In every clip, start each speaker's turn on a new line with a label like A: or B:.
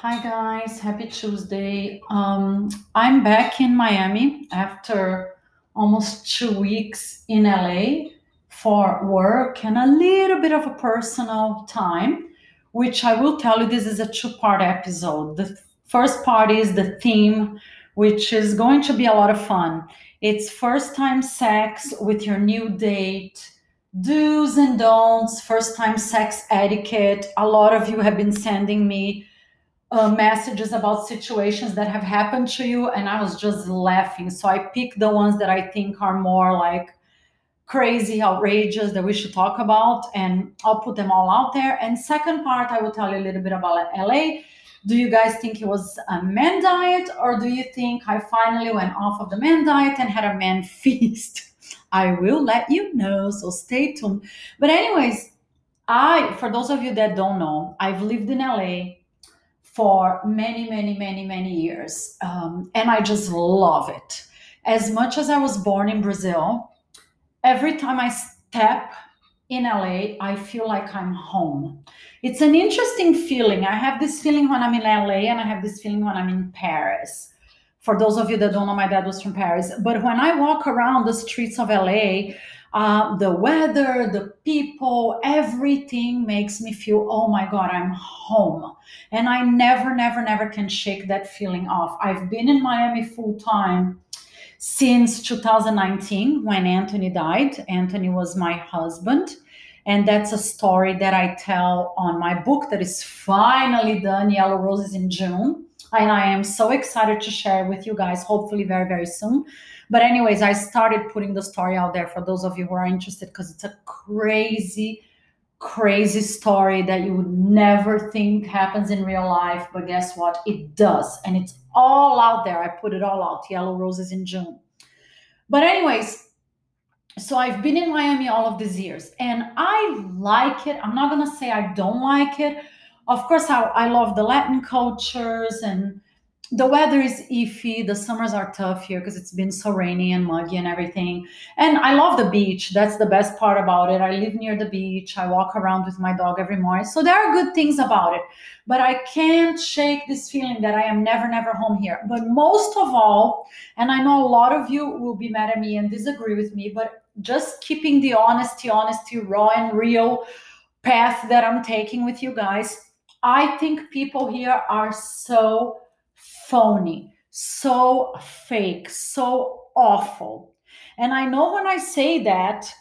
A: Hi guys, happy Tuesday. Um, I'm back in Miami after almost two weeks in LA for work and a little bit of a personal time, which I will tell you this is a two part episode. The first part is the theme, which is going to be a lot of fun. It's first time sex with your new date, do's and don'ts, first time sex etiquette. A lot of you have been sending me uh, messages about situations that have happened to you and i was just laughing. So i picked the ones that i think are more like crazy outrageous that we should talk about and i'll put them all out there. And second part i will tell you a little bit about la do you guys think it was a man diet or do you think i finally went off of the man diet and had a man feast? I will let you know so stay tuned. But anyways i for those of you that don't know i've lived in la for many, many, many, many years. Um, and I just love it. As much as I was born in Brazil, every time I step in LA, I feel like I'm home. It's an interesting feeling. I have this feeling when I'm in LA, and I have this feeling when I'm in Paris. For those of you that don't know, my dad was from Paris. But when I walk around the streets of LA, uh, the weather, the people, everything makes me feel, oh my God, I'm home. And I never, never, never can shake that feeling off. I've been in Miami full time since 2019 when Anthony died. Anthony was my husband. And that's a story that I tell on my book that is finally done, Yellow Roses in June. And I am so excited to share with you guys, hopefully, very, very soon. But, anyways, I started putting the story out there for those of you who are interested because it's a crazy, crazy story that you would never think happens in real life. But guess what? It does. And it's all out there. I put it all out Yellow Roses in June. But, anyways, so I've been in Miami all of these years and I like it. I'm not going to say I don't like it. Of course, I, I love the Latin cultures and the weather is iffy. The summers are tough here because it's been so rainy and muggy and everything. And I love the beach. That's the best part about it. I live near the beach. I walk around with my dog every morning. So there are good things about it. But I can't shake this feeling that I am never, never home here. But most of all, and I know a lot of you will be mad at me and disagree with me, but just keeping the honesty, honesty, raw and real path that I'm taking with you guys. I think people here are so phony, so fake, so awful. And I know when I say that,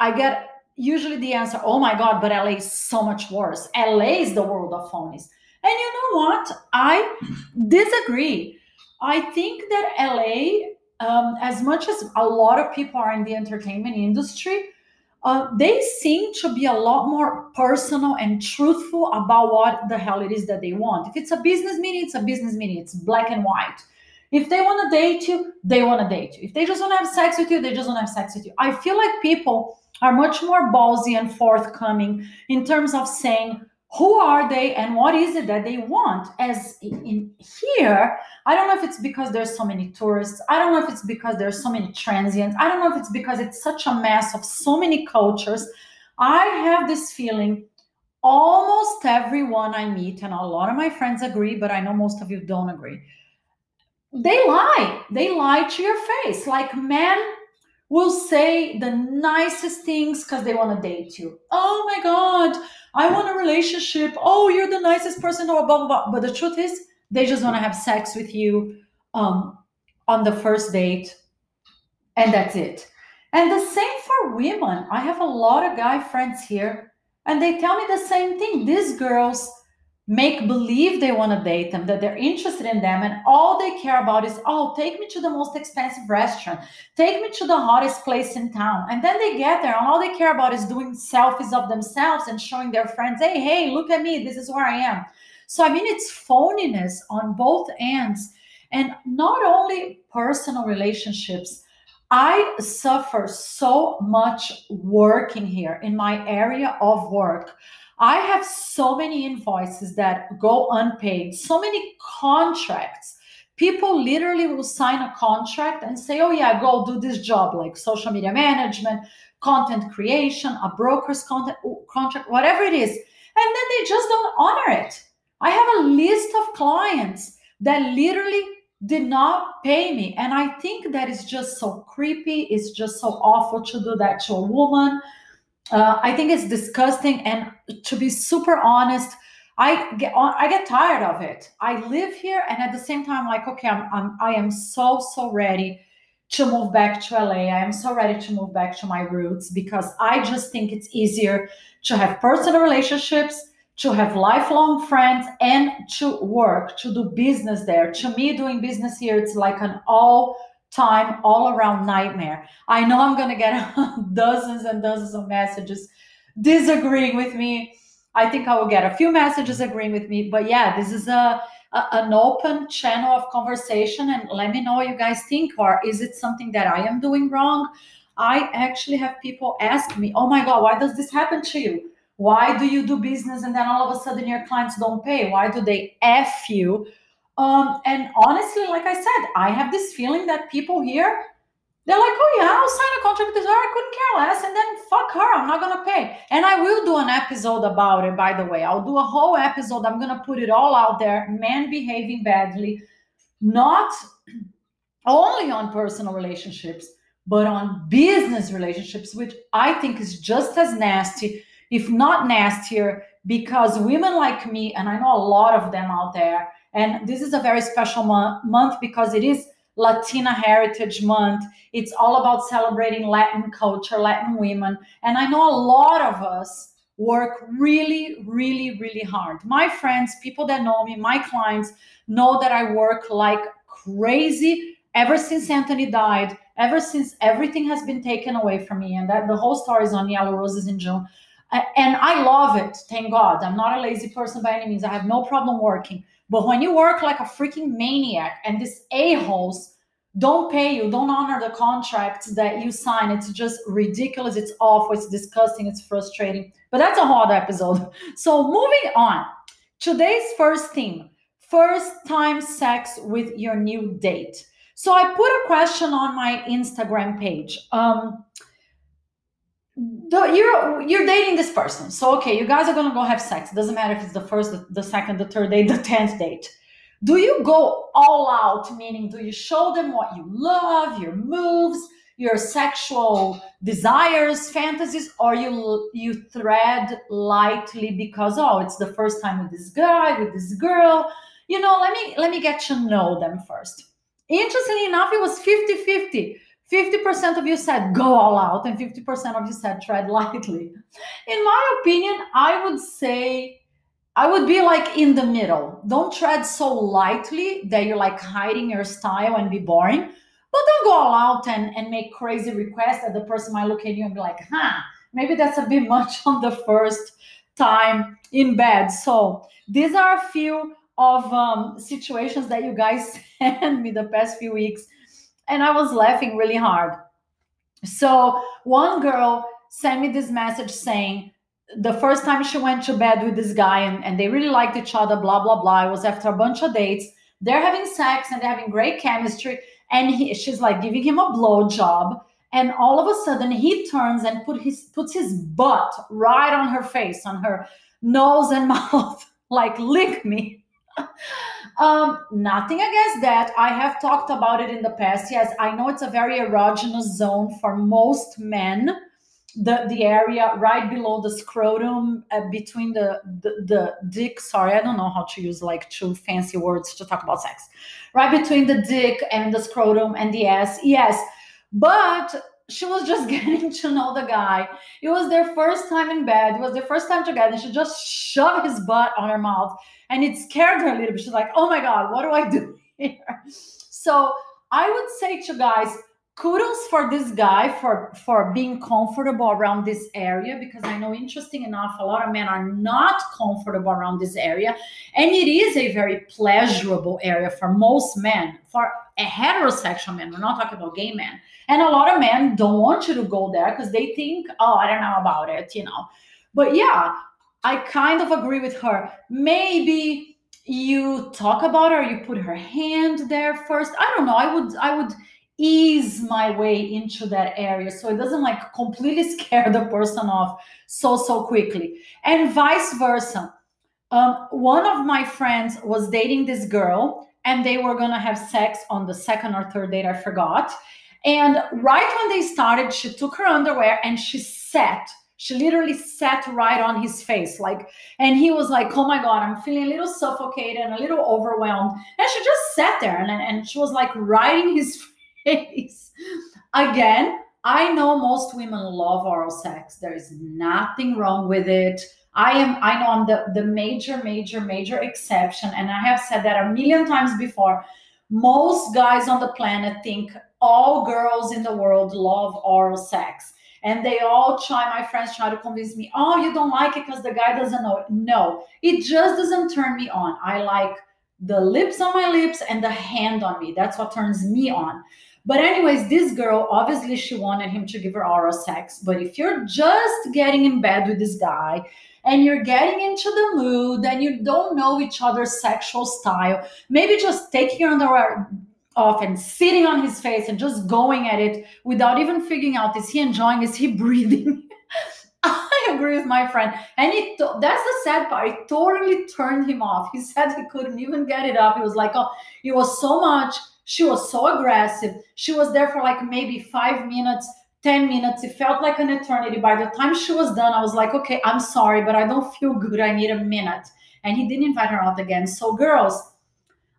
A: I get usually the answer, oh my God, but LA is so much worse. LA is the world of phonies. And you know what? I disagree. I think that LA, um, as much as a lot of people are in the entertainment industry, uh, they seem to be a lot more personal and truthful about what the hell it is that they want. If it's a business meeting, it's a business meeting. It's black and white. If they want to date you, they want to date you. If they just want to have sex with you, they just want to have sex with you. I feel like people are much more ballsy and forthcoming in terms of saying, who are they and what is it that they want? As in here i don't know if it's because there's so many tourists i don't know if it's because there's so many transients i don't know if it's because it's such a mess of so many cultures. I have this feeling almost everyone i meet and a lot of my friends agree but i know most of you don't agree. They lie. They lie to your face. Like men will say the nicest things because they want to date you oh my god I want a relationship. Oh, you're the nicest person, or blah, blah, blah. But the truth is, they just want to have sex with you um, on the first date, and that's it. And the same for women. I have a lot of guy friends here, and they tell me the same thing. These girls make believe they want to date them, that they're interested in them, and all they care about is, oh, take me to the most expensive restaurant, take me to the hottest place in town. And then they get there, and all they care about is doing selfies of themselves and showing their friends, hey, hey, look at me, this is where I am. So, I mean, it's phoniness on both ends. And not only personal relationships, I suffer so much working here in my area of work. I have so many invoices that go unpaid, so many contracts. People literally will sign a contract and say, oh, yeah, go do this job like social media management, content creation, a broker's content, contract, whatever it is. And then they just don't honor it. I have a list of clients that literally did not pay me. And I think that is just so creepy. It's just so awful to do that to a woman. Uh, I think it's disgusting. And to be super honest, I get I get tired of it. I live here, and at the same time, like, okay, I'm, I'm I am so so ready to move back to LA. I am so ready to move back to my roots because I just think it's easier to have personal relationships, to have lifelong friends, and to work, to do business there. To me, doing business here, it's like an all time, all around nightmare. I know I'm going to get dozens and dozens of messages disagreeing with me. I think I will get a few messages agreeing with me. But yeah, this is a a, an open channel of conversation and let me know what you guys think or is it something that i am doing wrong i actually have people ask me oh my god why does this happen to you why do you do business and then all of a sudden your clients don't pay why do they f you um, and honestly like i said i have this feeling that people here they're like, oh yeah, I'll sign a contract with her. I couldn't care less. And then fuck her. I'm not gonna pay. And I will do an episode about it, by the way. I'll do a whole episode. I'm gonna put it all out there. Men behaving badly, not only on personal relationships, but on business relationships, which I think is just as nasty, if not nastier, because women like me, and I know a lot of them out there, and this is a very special mo- month because it is Latina Heritage Month. It's all about celebrating Latin culture, Latin women. And I know a lot of us work really, really, really hard. My friends, people that know me, my clients know that I work like crazy ever since Anthony died, ever since everything has been taken away from me. And that the whole story is on Yellow Roses in June. And I love it, thank God. I'm not a lazy person by any means. I have no problem working. But when you work like a freaking maniac and these a-holes don't pay you, don't honor the contracts that you sign, it's just ridiculous. It's awful. It's disgusting. It's frustrating. But that's a other episode. So moving on. Today's first theme first time sex with your new date. So I put a question on my Instagram page. Um, you're you're dating this person so okay you guys are gonna go have sex. It doesn't matter if it's the first the second the third date the tenth date. Do you go all out meaning do you show them what you love your moves your sexual desires fantasies or you you thread lightly because oh it's the first time with this guy with this girl? You know let me let me get to know them first. Interestingly enough it was 50 50 50% of you said go all out, and 50% of you said tread lightly. In my opinion, I would say I would be like in the middle. Don't tread so lightly that you're like hiding your style and be boring, but don't go all out and, and make crazy requests that the person might look at you and be like, huh, maybe that's a bit much on the first time in bed. So these are a few of um, situations that you guys sent me the past few weeks and I was laughing really hard. So one girl sent me this message saying the first time she went to bed with this guy and, and they really liked each other, blah, blah, blah. It was after a bunch of dates. They're having sex and they're having great chemistry. And he, she's like giving him a blow job. And all of a sudden he turns and put his puts his butt right on her face, on her nose and mouth, like lick me. Um, nothing against that. I have talked about it in the past. Yes, I know it's a very erogenous zone for most men. The, the area right below the scrotum uh, between the, the the dick sorry i don't know how to use like two fancy words to talk about sex right between the dick and the scrotum and the ass yes but she was just getting to know the guy. It was their first time in bed. It was their first time together. And She just shoved his butt on her mouth and it scared her a little bit. She's like, oh my God, what do I do here? So I would say to guys, kudos for this guy for for being comfortable around this area because i know interesting enough a lot of men are not comfortable around this area and it is a very pleasurable area for most men for a heterosexual man. We're not talking about gay men. And a lot of men don't want you to go there because they think oh i don't know about it you know. But yeah i kind of agree with her. Maybe you talk about her you put her hand there first. I don't know. I would i would ease my way into that area so it doesn't like completely scare the person off so so quickly. And vice versa. Um, one of my friends was dating this girl, and they were gonna have sex on the second or third date. I forgot. And right when they started, she took her underwear and she sat. She literally sat right on his face, like, and he was like, "Oh my god, I'm feeling a little suffocated and a little overwhelmed." And she just sat there and, and she was like riding his face. Again, I know most women love oral sex. There is nothing wrong with it. I am I know I'm the, the major, major, major exception. And I have said that a million times before. Most guys on the planet think all girls in the world love oral sex. And they all try, my friends try to convince me, oh, you don't like it because the guy doesn't know it. No, it just doesn't turn me on. I like the lips on my lips and the hand on me. That's what turns me on. But, anyways, this girl obviously she wanted him to give her oral sex. But if you're just getting in bed with this guy and you're getting into the mood and you don't know each other's sexual style, maybe just taking your underwear off and sitting on his face and just going at it without even figuring out is he enjoying, is he breathing? I agree with my friend. And it that's the sad part. It totally turned him off. He said he couldn't even get it up. He was like, oh, it was so much she was so aggressive. She was there for like maybe five minutes, 10 minutes. It felt like an eternity. By the time she was done, I was like, okay, I'm sorry, but I don't feel good. I need a minute. And he didn't invite her out again. So, girls,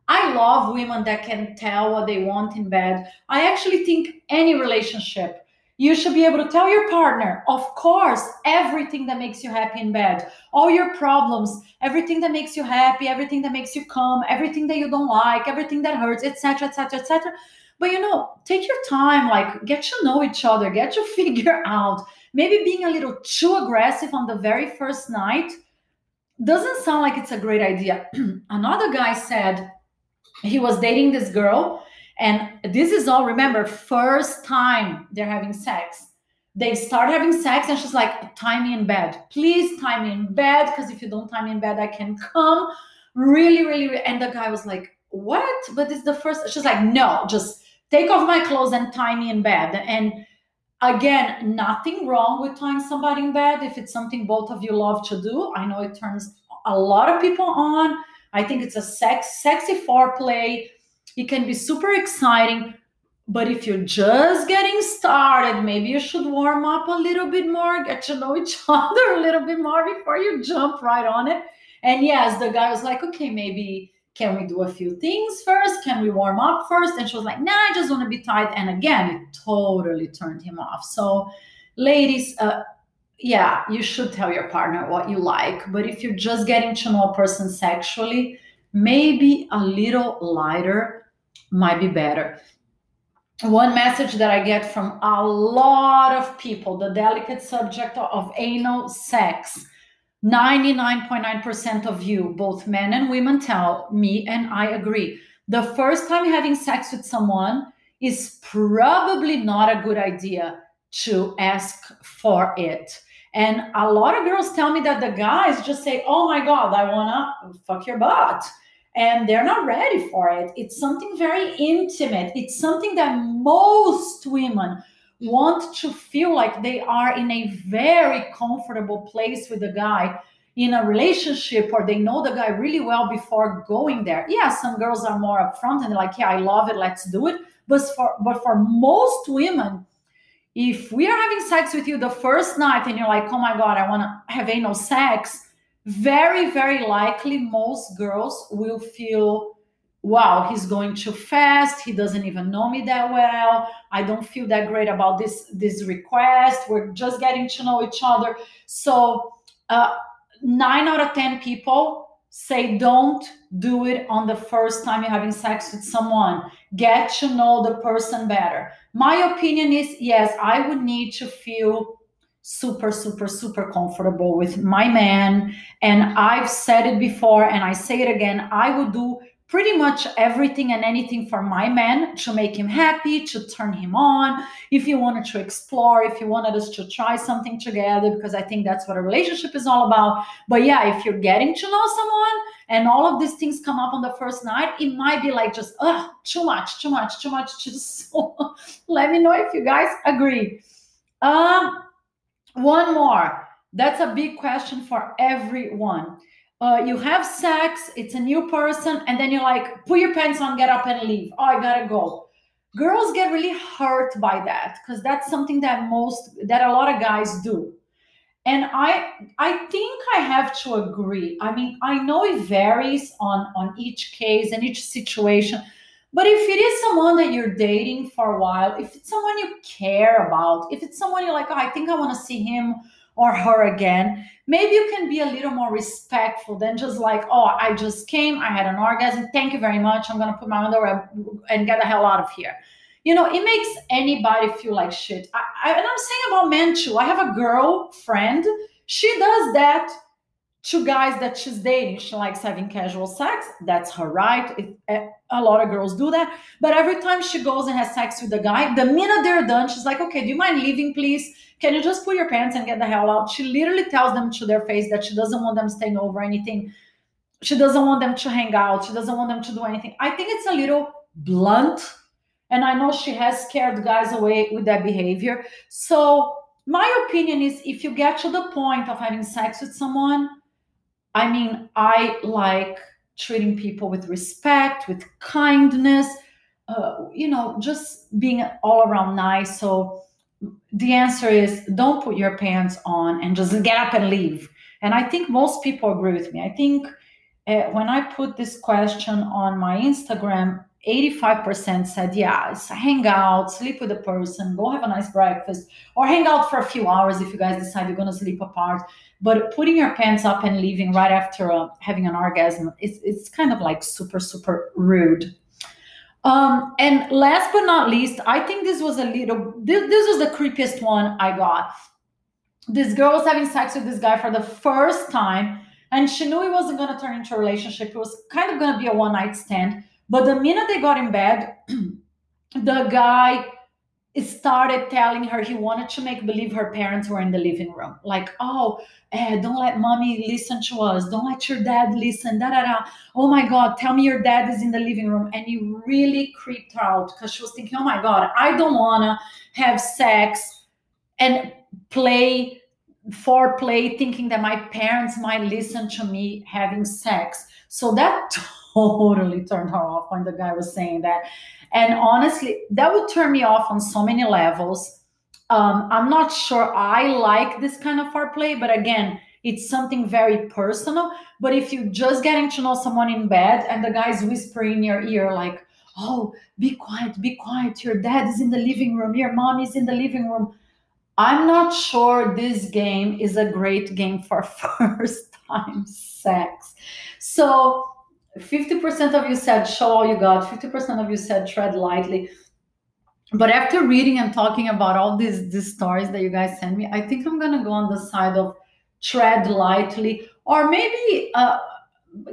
A: I love women that can tell what they want in bed. I actually think any relationship you should be able to tell your partner, of course, everything that makes you happy in bed, all your problems, everything that makes you happy, everything that makes you calm, everything that you don't like, everything that hurts, etc., etc., etc. But you know, take your time, like get to know each other, get to figure out. Maybe being a little too aggressive on the very first night doesn't sound like it's a great idea. Another guy said he was dating this girl and this is all, remember, first time they're having sex. They start having sex, and she's like, tie me in bed. Please tie me in bed, because if you don't tie me in bed, I can come. Really, really, really. And the guy was like, what? But it's the first. She's like, no, just take off my clothes and tie me in bed. And again, nothing wrong with tying somebody in bed if it's something both of you love to do. I know it turns a lot of people on. I think it's a sex, sexy foreplay it can be super exciting. But if you're just getting started, maybe you should warm up a little bit more, get to know each other a little bit more before you jump right on it. And yes, the guy was like, okay, maybe can we do a few things first? Can we warm up first? And she was like, nah, I just want to be tight. And again, it totally turned him off. So, ladies, uh, yeah, you should tell your partner what you like. But if you're just getting to know a person sexually, maybe a little lighter might be better. One message that I get from a lot of people the delicate subject of anal sex. 99.9% of you, both men and women, tell me, and I agree. The first time having sex with someone is probably not a good idea to ask for it. And a lot of girls tell me that the guys just say, Oh my God, I wanna fuck your butt and they're not ready for it. It's something very intimate. It's something that most women Mm-hmm. want to feel like they are in a very comfortable place with the guy in a relationship or they know the guy really well before going there. Yeah, some girls are more upfront and like, yeah, I love it, let's do it. But for but for most women, if we are having sex with you the first night and you're like, oh my God, I want to have anal sex, very, very likely most girls will feel, wow, he's going too fast. He doesn't even know me that well. I don't feel that great about this, this request. We're just getting to know each other. So, uh, nine out of 10 people say don't do it on the first time you're having sex with someone. Get to know the person better. My opinion is yes, I would need to feel super, super, super comfortable with my man. And I've said it before and I say it again I would do pretty much everything and anything for my man to make him happy, to turn him on. If you wanted to explore, if you wanted us to try something together, because I think that's what a relationship is all about. But yeah, if you're getting to know someone and all of these things come up on the first night, it might be like just, ugh, too much, too much, too much. Just let me know if you guys agree. Um, one more. That's a big question for everyone. Uh, you have sex, it's a new person, and then you're like, put your pants on, get up and leave. Oh, I gotta go. Girls get really hurt by that because that's something that most that a lot of guys do. And I I think I have to agree. I mean, I know it varies on on each case and each situation. But if it is someone that you're dating for a while, if it's someone you care about, if it's someone you're like, oh, I think I want to see him or her again, maybe you can be a little more respectful than just like, oh, I just came, I had an orgasm, thank you very much, I'm gonna put my underwear and get the hell out of here. You know, it makes anybody feel like shit. I, I, and I'm saying about men too. I have a girl friend, she does that to guys that she's dating. She likes having casual sex. That's her right. It, eh, a lot of girls do that. But every time she goes and has sex with a guy, the minute they're done, she's like, okay, do you mind leaving, please? Can you just put your pants and get the hell out? She literally tells them to their face that she doesn't want them staying over anything. She doesn't want them to hang out. She doesn't want them to do anything. I think it's a little blunt. And I know she has scared guys away with that behavior. So, my opinion is if you get to the point of having sex with someone, I mean, I like treating people with respect, with kindness, uh, you know, just being all around nice. So, the answer is don't put your pants on and just get up and leave. And I think most people agree with me. I think uh, when I put this question on my Instagram, 85% said, yeah, hang out, sleep with the person, go have a nice breakfast, or hang out for a few hours if you guys decide you're going to sleep apart. But putting your pants up and leaving right after uh, having an orgasm, it's, it's kind of like super, super rude. Um, and last but not least, I think this was a little, this, this was the creepiest one I got. This girl was having sex with this guy for the first time, and she knew it wasn't going to turn into a relationship. It was kind of going to be a one night stand. But the minute they got in bed, the guy started telling her he wanted to make believe her parents were in the living room. Like, oh, eh, don't let mommy listen to us. Don't let your dad listen. Da da da. Oh my God, tell me your dad is in the living room. And he really creeped her out because she was thinking, oh my God, I don't want to have sex and play foreplay thinking that my parents might listen to me having sex. So that totally turned her off when the guy was saying that. And honestly, that would turn me off on so many levels. Um, I'm not sure I like this kind of foreplay, but again, it's something very personal. But if you're just getting to know someone in bed and the guy's whispering in your ear, like, oh, be quiet, be quiet, your dad is in the living room, your mom is in the living room. I'm not sure this game is a great game for first time sex. So 50% of you said show all you got, 50% of you said tread lightly. But after reading and talking about all these, these stories that you guys send me, I think I'm to go on the side of tread lightly or maybe uh,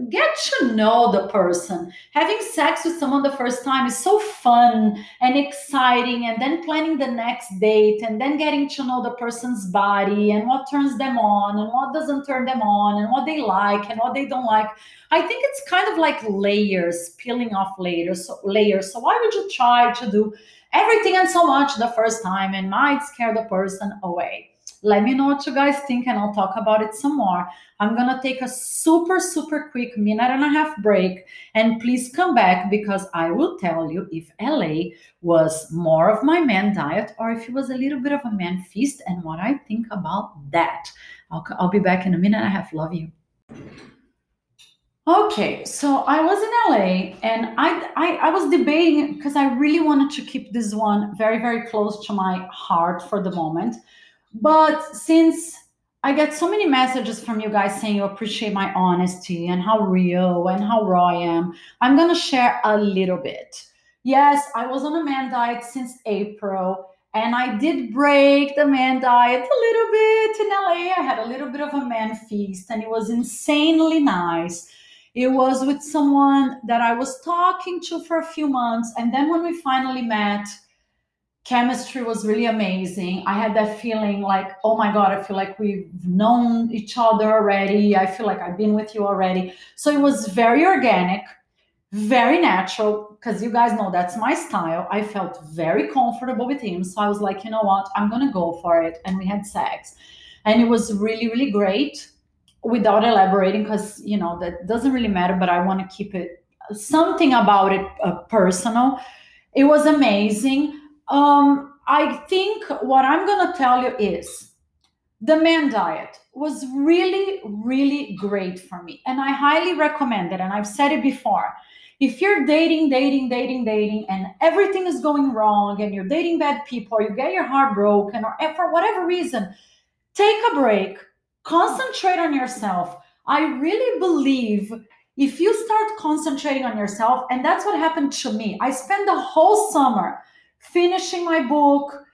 A: get to know the person. Having sex with someone the first time is so fun and exciting, and then planning the next date, and then getting to know the person's body and what turns them on and what doesn't turn them on, and what they like and what they don't like. I think it's kind of like layers, peeling off layers. So, layers. So why would you try to do everything and so much the first time and might scare the person away? Let me know what you guys think and I'll talk about it some more. I'm going to take a super, super quick minute and a half break. And please come back because I will tell you if LA was more of my man diet or if it was a little bit of a man feast and what I think about that. I'll, I'll be back in a minute and a half. Love you. Okay, so I was in LA and I I, I was debating because I really wanted to keep this one very very close to my heart for the moment. But since I get so many messages from you guys saying you appreciate my honesty and how real and how raw I am, I'm going to share a little bit. Yes, I was on a man diet since April and I did break the man diet a little bit in LA. I had a little bit of a man feast and it was insanely nice. It was with someone that I was talking to for a few months. And then when we finally met, chemistry was really amazing. I had that feeling like, oh my God, I feel like we've known each other already. I feel like I've been with you already. So it was very organic, very natural, because you guys know that's my style. I felt very comfortable with him. So I was like, you know what? I'm going to go for it. And we had sex. And it was really, really great. without elaborating because you know that doesn't really matter but i want to keep it something about it uh, personal it was amazing um, i think what i'm going to tell you is the man diet was really really great for me and i highly recommend it and i've said it before if you're dating dating dating dating and everything is going wrong and you're dating bad people or you get your heart broken or for whatever reason take a break concentrate on yourself. I really believe if you start concentrating on yourself, and that's what happened to me. I spent the whole summer finishing my book,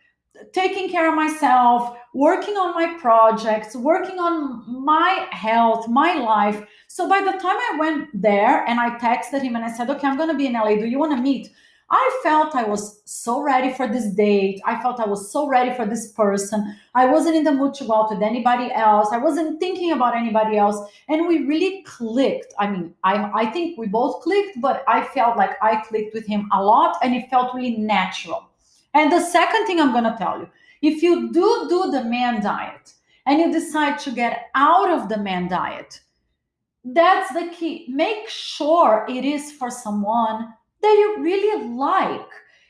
A: taking care of myself, working on my projects, working on my health, my life. So by the time I went there and I texted him and I said, okay, I'm going to be in LA. Do you want to meet? I felt I was so ready for this date. I felt I was so ready for this person. I wasn't in the mood to go out with anybody else. I wasn't thinking about anybody else. And we really clicked. I mean, I, I think we both clicked, but I felt like I clicked with him a lot and it felt really natural. And the second thing I'm going to tell you if you do do the man diet and you decide to get out of the man diet, that's the key. Make sure it is for someone that you really like.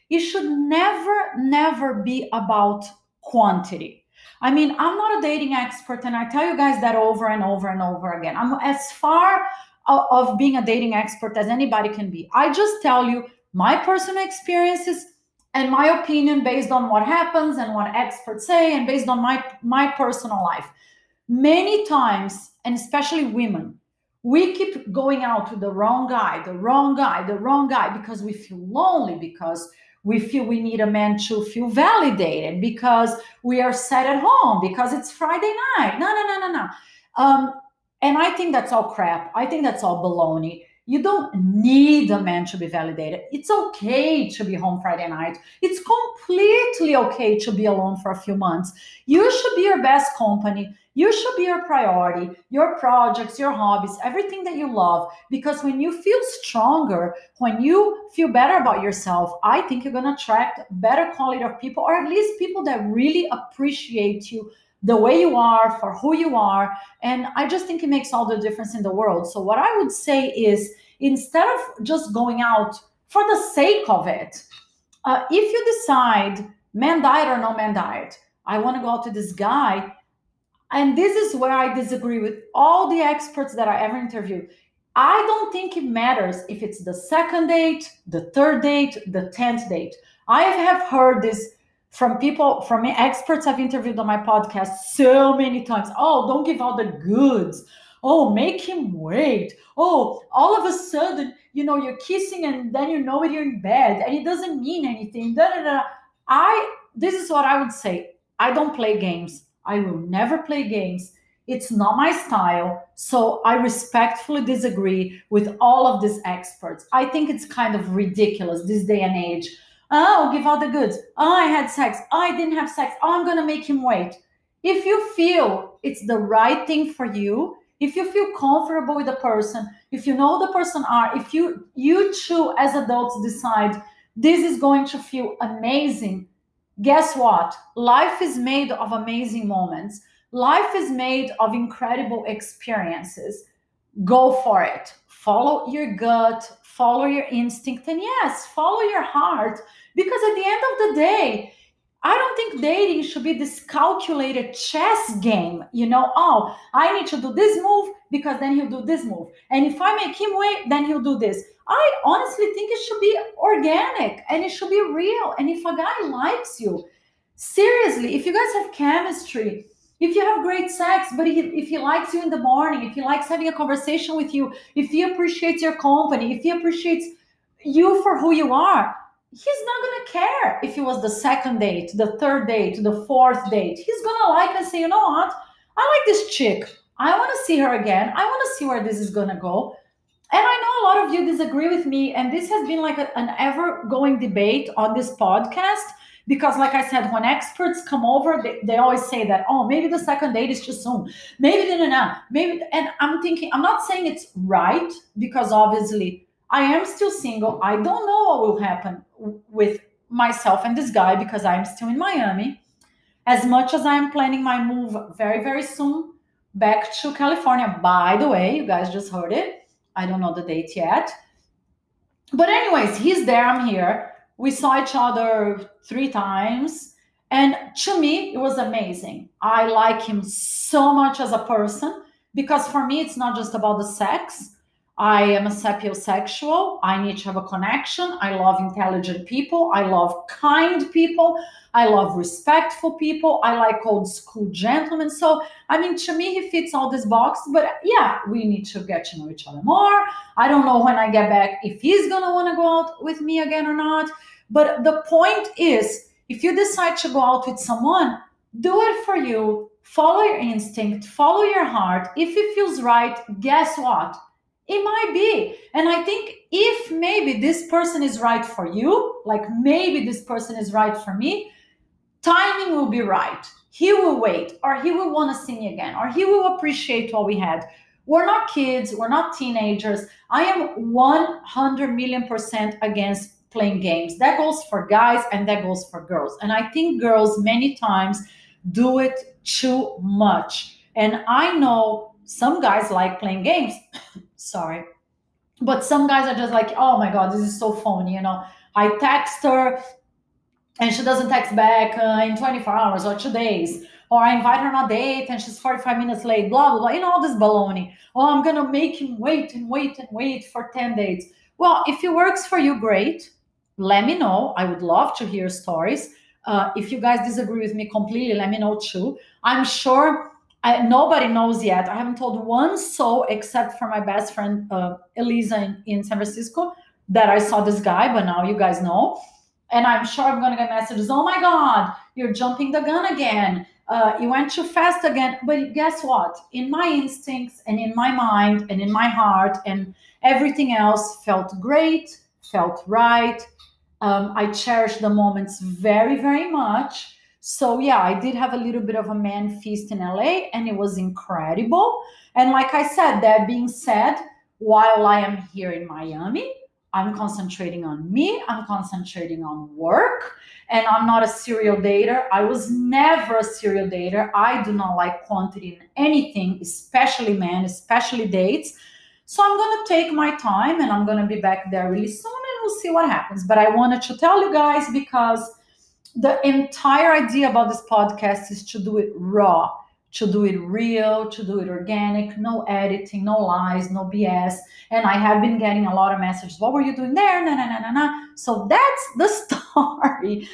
A: It should never, never be about quantity. I mean, I'm not a dating expert, and I tell you guys that over and over and over again. I'm as far of being a dating expert as anybody can be. I just tell you my personal experiences and my opinion based on what happens and what experts say and based on my my personal life. Many times, and especially women, we keep going out with the wrong guy, the wrong guy, the wrong guy because we feel lonely, because we feel we need a man to feel validated, because we are sad at home, because it's Friday night. No, no, no, no, no. Um, and I think that's all crap. I think that's all baloney. You don't need a man to be validated. It's okay to be home Friday night. It's completely okay to be alone for a few months. You should be your best company you should be your priority, your projects, your hobbies, everything that you love. Because when you feel stronger, when you feel better about yourself, I think you're going to attract better quality of people, or at least people that really appreciate you the way you are, for who you are. And I just think it makes all the difference in the world. So, what I would say is instead of just going out for the sake of it, uh, if you decide man diet or no man diet, I want to go out to this guy and this is where I disagree with all the experts that I ever interviewed. I don't think it matters if it's the second date, the third date, the 10th date. I have heard this from people, from experts I've interviewed on my podcast so many times. Oh, don't give all the goods. Oh, make him wait. Oh, all of a sudden, you know, you're kissing and then you know it, you're in bed and it doesn't mean anything. Da, da, da. I, this is what I would say. I don't play games. I will never play games. It's not my style. So I respectfully disagree with all of these experts. I think it's kind of ridiculous this day and age. Oh, give out the goods. Oh, I had sex. Oh, I didn't have sex. Oh, I'm going to make him wait. If you feel it's the right thing for you, if you feel comfortable with the person, if you know the person are, if you you two as adults decide this is going to feel amazing, guess what? Life is made of amazing moments. Life is made of incredible experiences. Go for it. Follow your gut, follow your instinct, and yes, follow your heart. Because at the end of the day, I don't think dating should be this calculated chess game. You know, oh, I need to do this move because then he'll do this move. And if I make him wait, then he'll do this. I honestly think it should be organic and it should be real. And if a guy likes you, seriously, if you guys have chemistry, if you have great sex, but he, if he likes you in the morning, if he likes having a conversation with you, if he appreciates your company, if he appreciates you for who you are, he's not going to care if it was the second date, the third date, the fourth date. He's going to like and say, you know what? I like this chick. I want to see her again. I want to see where this is going to go. And I know a lot of you disagree with me. And this has been like a, an ever going debate on this podcast. Because, like I said, when experts come over, they, they always say that, oh, maybe the second date is too soon. Maybe, no, no, no. Maybe, and I'm thinking, I'm not saying it's right because obviously I am still single. I don't know what will happen with myself and this guy because I'm still in Miami. As much as I'm planning my move very, very soon, back to California. By the way, you guys just heard it. I don't know the date yet. But, anyways, he's there, I'm here. We saw each other three times. And to me, it was amazing. I like him so much as a person because for me, it's not just about the sex. I am a sapiosexual. I need to have a connection. I love intelligent people. I love kind people. I love respectful people. I like old school gentlemen. So, I mean, to me, he fits all these boxes. But yeah, we need to get to know each other more. I don't know when I get back if he's going to want to go out with me again or not. But the point is, if you decide to go out with someone, do it for you. Follow your instinct, follow your heart. If it feels right, guess what? It might be. And I think if maybe this person is right for you, like maybe this person is right for me, timing will be right. He will wait, or he will want to see me again, or he will appreciate what we had. We're not kids, we're not teenagers. I am 100 million percent against playing games. That goes for guys and that goes for girls. And I think girls many times do it too much. And I know some guys like playing games. Sorry. But some guys are just like, oh my God, this is so phony. You know, I text her and she doesn't text back uh, in 24 hours or two days. Or I invite her on a date and she's 45 minutes late, blah, blah, blah. You know, all this baloney. Oh, I'm going to make him wait and wait and wait for 10 dates. Well, if it works for you, great let me know. I would love to hear stories. Uh, if you guys disagree with me completely, let me know too. I'm sure I, nobody knows yet. I haven't told one soul except for my best friend uh, Elisa in, in San Francisco that I saw this guy, but now you guys know. And I'm sure I'm going to get messages. Oh my God, you're jumping the gun again. Uh, you went too fast again. But guess what? In my instincts and in my mind and in my heart and everything else felt great, felt right, um, I cherish the moments very, very much. So, yeah, I did have a little bit of a man feast in LA and it was incredible. And like I said, that being said, while I am here in Miami, I'm concentrating on me, I'm concentrating on work, and I'm not a serial dater. I was never a serial dater. I do not like quantity in anything, especially men, especially dates. So I'm going to take my time and I'm going to be back there really soon and we'll see what happens. But I wanted to tell you guys because the entire idea about this podcast is to do it raw, to do it real, to do it organic, no editing, no lies, no BS. And I have been getting a lot of messages. What were you doing there? Na na na na na. So that's the story.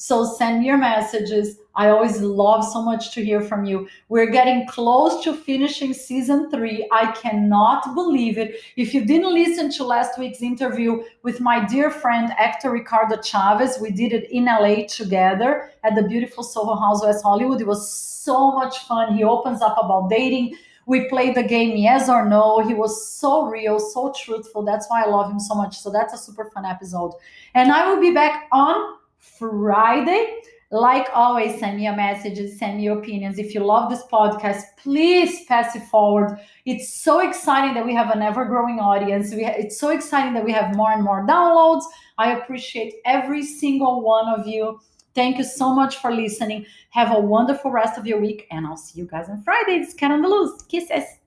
A: So send your messages. I always love so much to hear from you. We're getting close to finishing season three. I cannot believe it. If you didn't listen to last week's interview with my dear friend, actor Ricardo Chavez, we did it in LA together at the beautiful Soho House, West Hollywood. It was so much fun. He opens up about dating. We played the game yes or no. He was so real, so truthful. That's why I love him so much. So that's a super fun episode. And I will be back on Friday. Like always, send me a message, send me your opinions. If you love this podcast, please pass it forward. It's so exciting that we have an ever growing audience. Ha- it's so exciting that we have more and more downloads. I appreciate every single one of you. Thank you so much for listening. Have a wonderful rest of your week, and I'll see you guys on Friday. It's Cat on the Loose. Kisses.